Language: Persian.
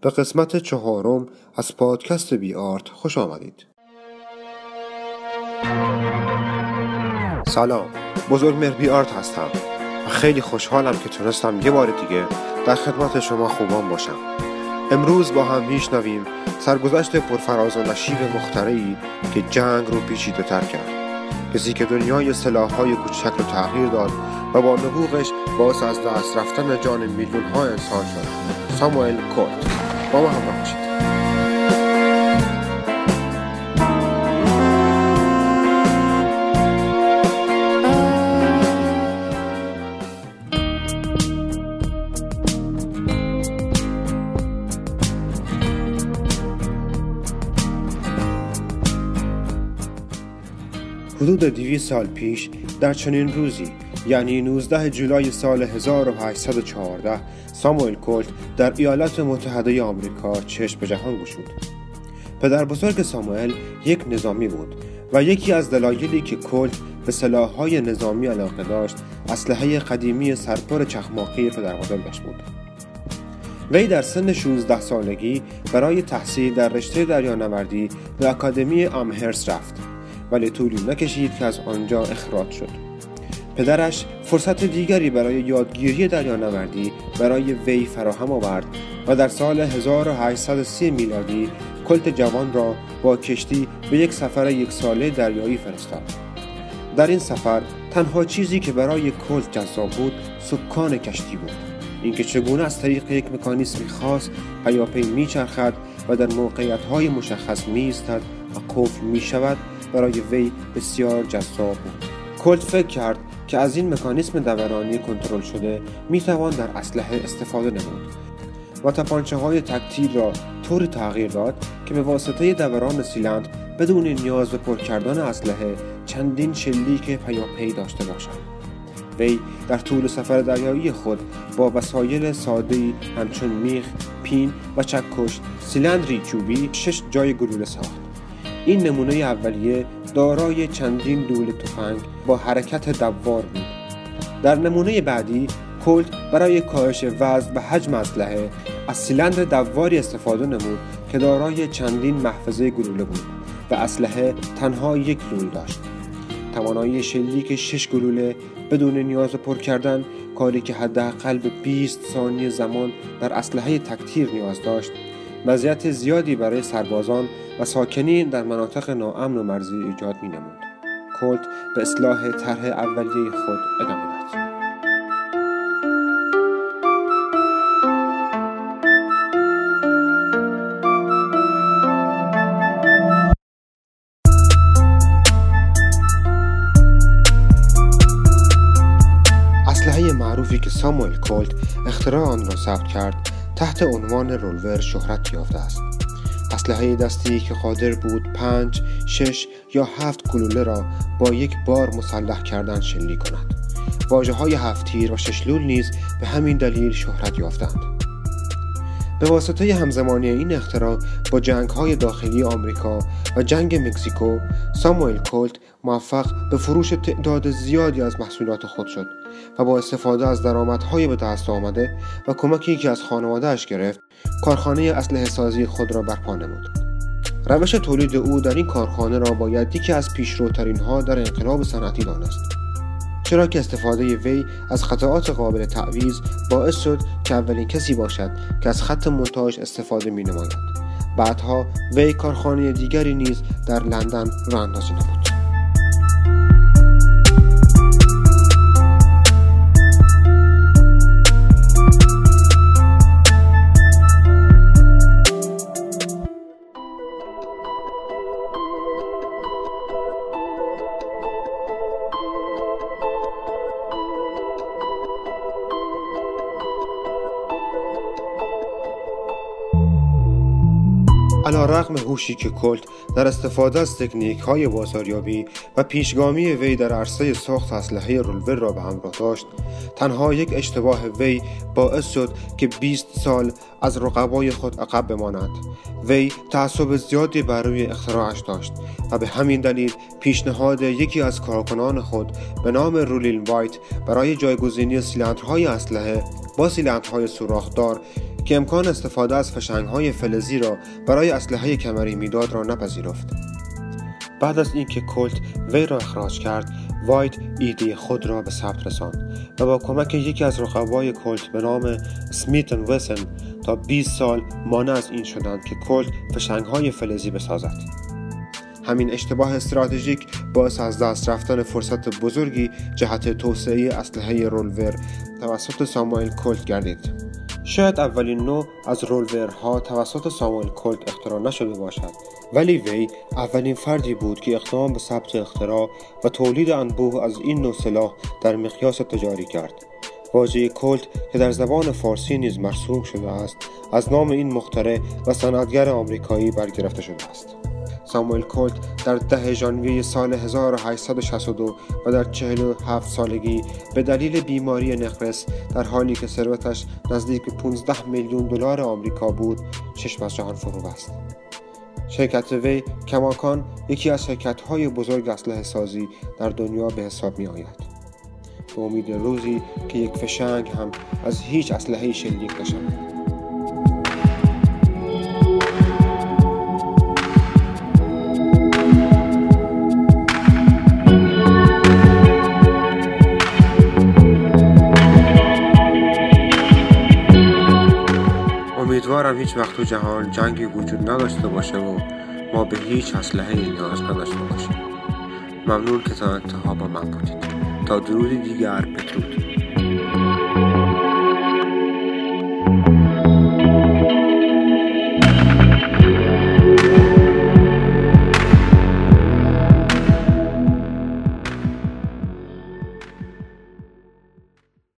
به قسمت چهارم از پادکست بی آرت خوش آمدید. سلام بزرگ مهر بی آرت هستم و خیلی خوشحالم که تونستم یه بار دیگه در خدمت شما خوبان باشم. امروز با هم میشنویم سرگذشت پرفراز و نشیب مخترعی که جنگ رو پیچیده تر کرد. کسی که دنیای های کوچک رو تغییر داد و با نبوغش باعث از دست رفتن جان میلیون ها انسان شد. ساموئل کورت. با ما همراه باشید. حدود 200 سال پیش در چنین روزی یعنی 19 جولای سال 1814 ساموئل کولت در ایالات متحده آمریکا چشم به جهان گشود. پدر بزرگ ساموئل یک نظامی بود و یکی از دلایلی که کولت به سلاحهای نظامی علاقه داشت اسلحه قدیمی سرپر چخماقی پدر بزرگش بود. وی در سن 16 سالگی برای تحصیل در رشته دریانوردی به اکادمی آمهرس رفت ولی طولی نکشید که از آنجا اخراج شد. پدرش فرصت دیگری برای یادگیری دریانوردی برای وی فراهم آورد و در سال 1830 میلادی کلت جوان را با کشتی به یک سفر یک ساله دریایی فرستاد. در این سفر تنها چیزی که برای کلت جذاب بود سکان کشتی بود اینکه چگونه از طریق یک مکانیسمی خاص پیاپی میچرخد و در موقعیت های مشخص می و قفل می شود برای وی بسیار جذاب بود کلت فکر کرد که از این مکانیسم دورانی کنترل شده می توان در اسلحه استفاده نمود و تپانچه های تکتیل را طوری تغییر داد که به واسطه دوران سیلند بدون نیاز به پر کردن اسلحه چندین شلیک پیاپی داشته باشد. وی در طول سفر دریایی خود با وسایل ساده همچون میخ، پین و چکش سیلندری چوبی شش جای گلوله ساخت. این نمونه اولیه دارای چندین دول تفنگ با حرکت دوار بود. در نمونه بعدی کلت برای کاهش وزن و حجم اسلحه از سیلندر دواری استفاده نمود که دارای چندین محفظه گلوله بود و اسلحه تنها یک لول داشت. توانایی شلیک شش گلوله بدون نیاز پر کردن کاری که حداقل به 20 ثانیه زمان در اسلحه تکتیر نیاز داشت مزیت زیادی برای سربازان و ساکنین در مناطق ناامن و مرزی ایجاد می نمود. کلت به اصلاح طرح اولیه خود ادامه داد. معروفی که ساموئل کولت اختراع آن را ثبت کرد تحت عنوان رولور شهرت یافته است. اسلحه دستی که قادر بود پنج، شش یا هفت گلوله را با یک بار مسلح کردن شلیک کند. واجه های هفت تیر و ششلول نیز به همین دلیل شهرت یافتند به واسطه همزمانی این اختراع با جنگ های داخلی آمریکا و جنگ مکزیکو ساموئل کولت موفق به فروش تعداد زیادی از محصولات خود شد و با استفاده از درآمدهای به دست آمده و کمکی که از خانوادهش گرفت کارخانه اسلحه سازی خود را برپا نمود. روش تولید او در این کارخانه را باید یکی از پیشروترین ها در انقلاب صنعتی دانست. چرا که استفاده وی از خطاات قابل تعویز باعث شد که اولین کسی باشد که از خط مونتاژ استفاده می نماید بعدها وی کارخانه دیگری نیز در لندن راه اندازی نمود علا رقم هوشی که کلت در استفاده از تکنیک های بازاریابی و پیشگامی وی در عرصه ساخت اسلحه رولور را به همراه داشت تنها یک اشتباه وی باعث شد که 20 سال از رقبای خود عقب بماند. وی تعصب زیادی برای اختراعش داشت و به همین دلیل پیشنهاد یکی از کارکنان خود به نام رولین وایت برای جایگزینی سیلندرهای اسلحه با سیلندرهای سوراخدار که امکان استفاده از های فلزی را برای اسلحه کمری می‌داد را نپذیرفت. بعد از اینکه کلت وی را اخراج کرد وایت ایده خود را به ثبت رساند و با کمک یکی از رقبای کلت به نام سمیتن وسن تا 20 سال مانع از این شدند که کلت های فلزی بسازد. همین اشتباه استراتژیک باعث از دست رفتن فرصت بزرگی جهت توسعه اسلحه رولور توسط ساموئل کلت گردید. شاید اولین نوع از رولورها توسط ساموئل کلت اختراع نشده باشد. ولی وی اولین فردی بود که اقدام به ثبت اختراع و تولید انبوه از این نوع سلاح در مقیاس تجاری کرد. واژه کلت که در زبان فارسی نیز مرسوم شده است از نام این مخترع و صنعتگر آمریکایی برگرفته شده است. ساموئل کولت در ده ژانویه سال 1862 و در 47 سالگی به دلیل بیماری نقرس در حالی که ثروتش نزدیک 15 میلیون دلار آمریکا بود چشم از جهان فرو بست. شرکت وی کماکان یکی از شرکت های بزرگ اسلحه سازی در دنیا به حساب می آید. به امید روزی که یک فشنگ هم از هیچ اسلحه شلیک نشود. امیدوارم هیچ وقت تو جهان جنگی وجود نداشته باشه و ما به هیچ اسلحه نیاز نداشته باشیم. ممنون که تا انتها با من بودید. تا درودی دیگر بدرود.